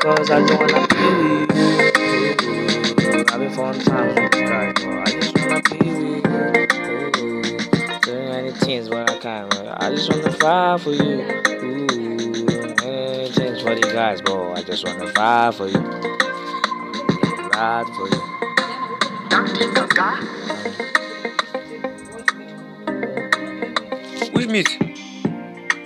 cause I just wanna be with you. Having fun times with you guys, bro. I just wanna be with you. Ooh. Doing anything when I can, bro. I just wanna fight for you. Ooh. Anything for the guys, bro. I just wanna fight for you. Ride for you. Will Smith.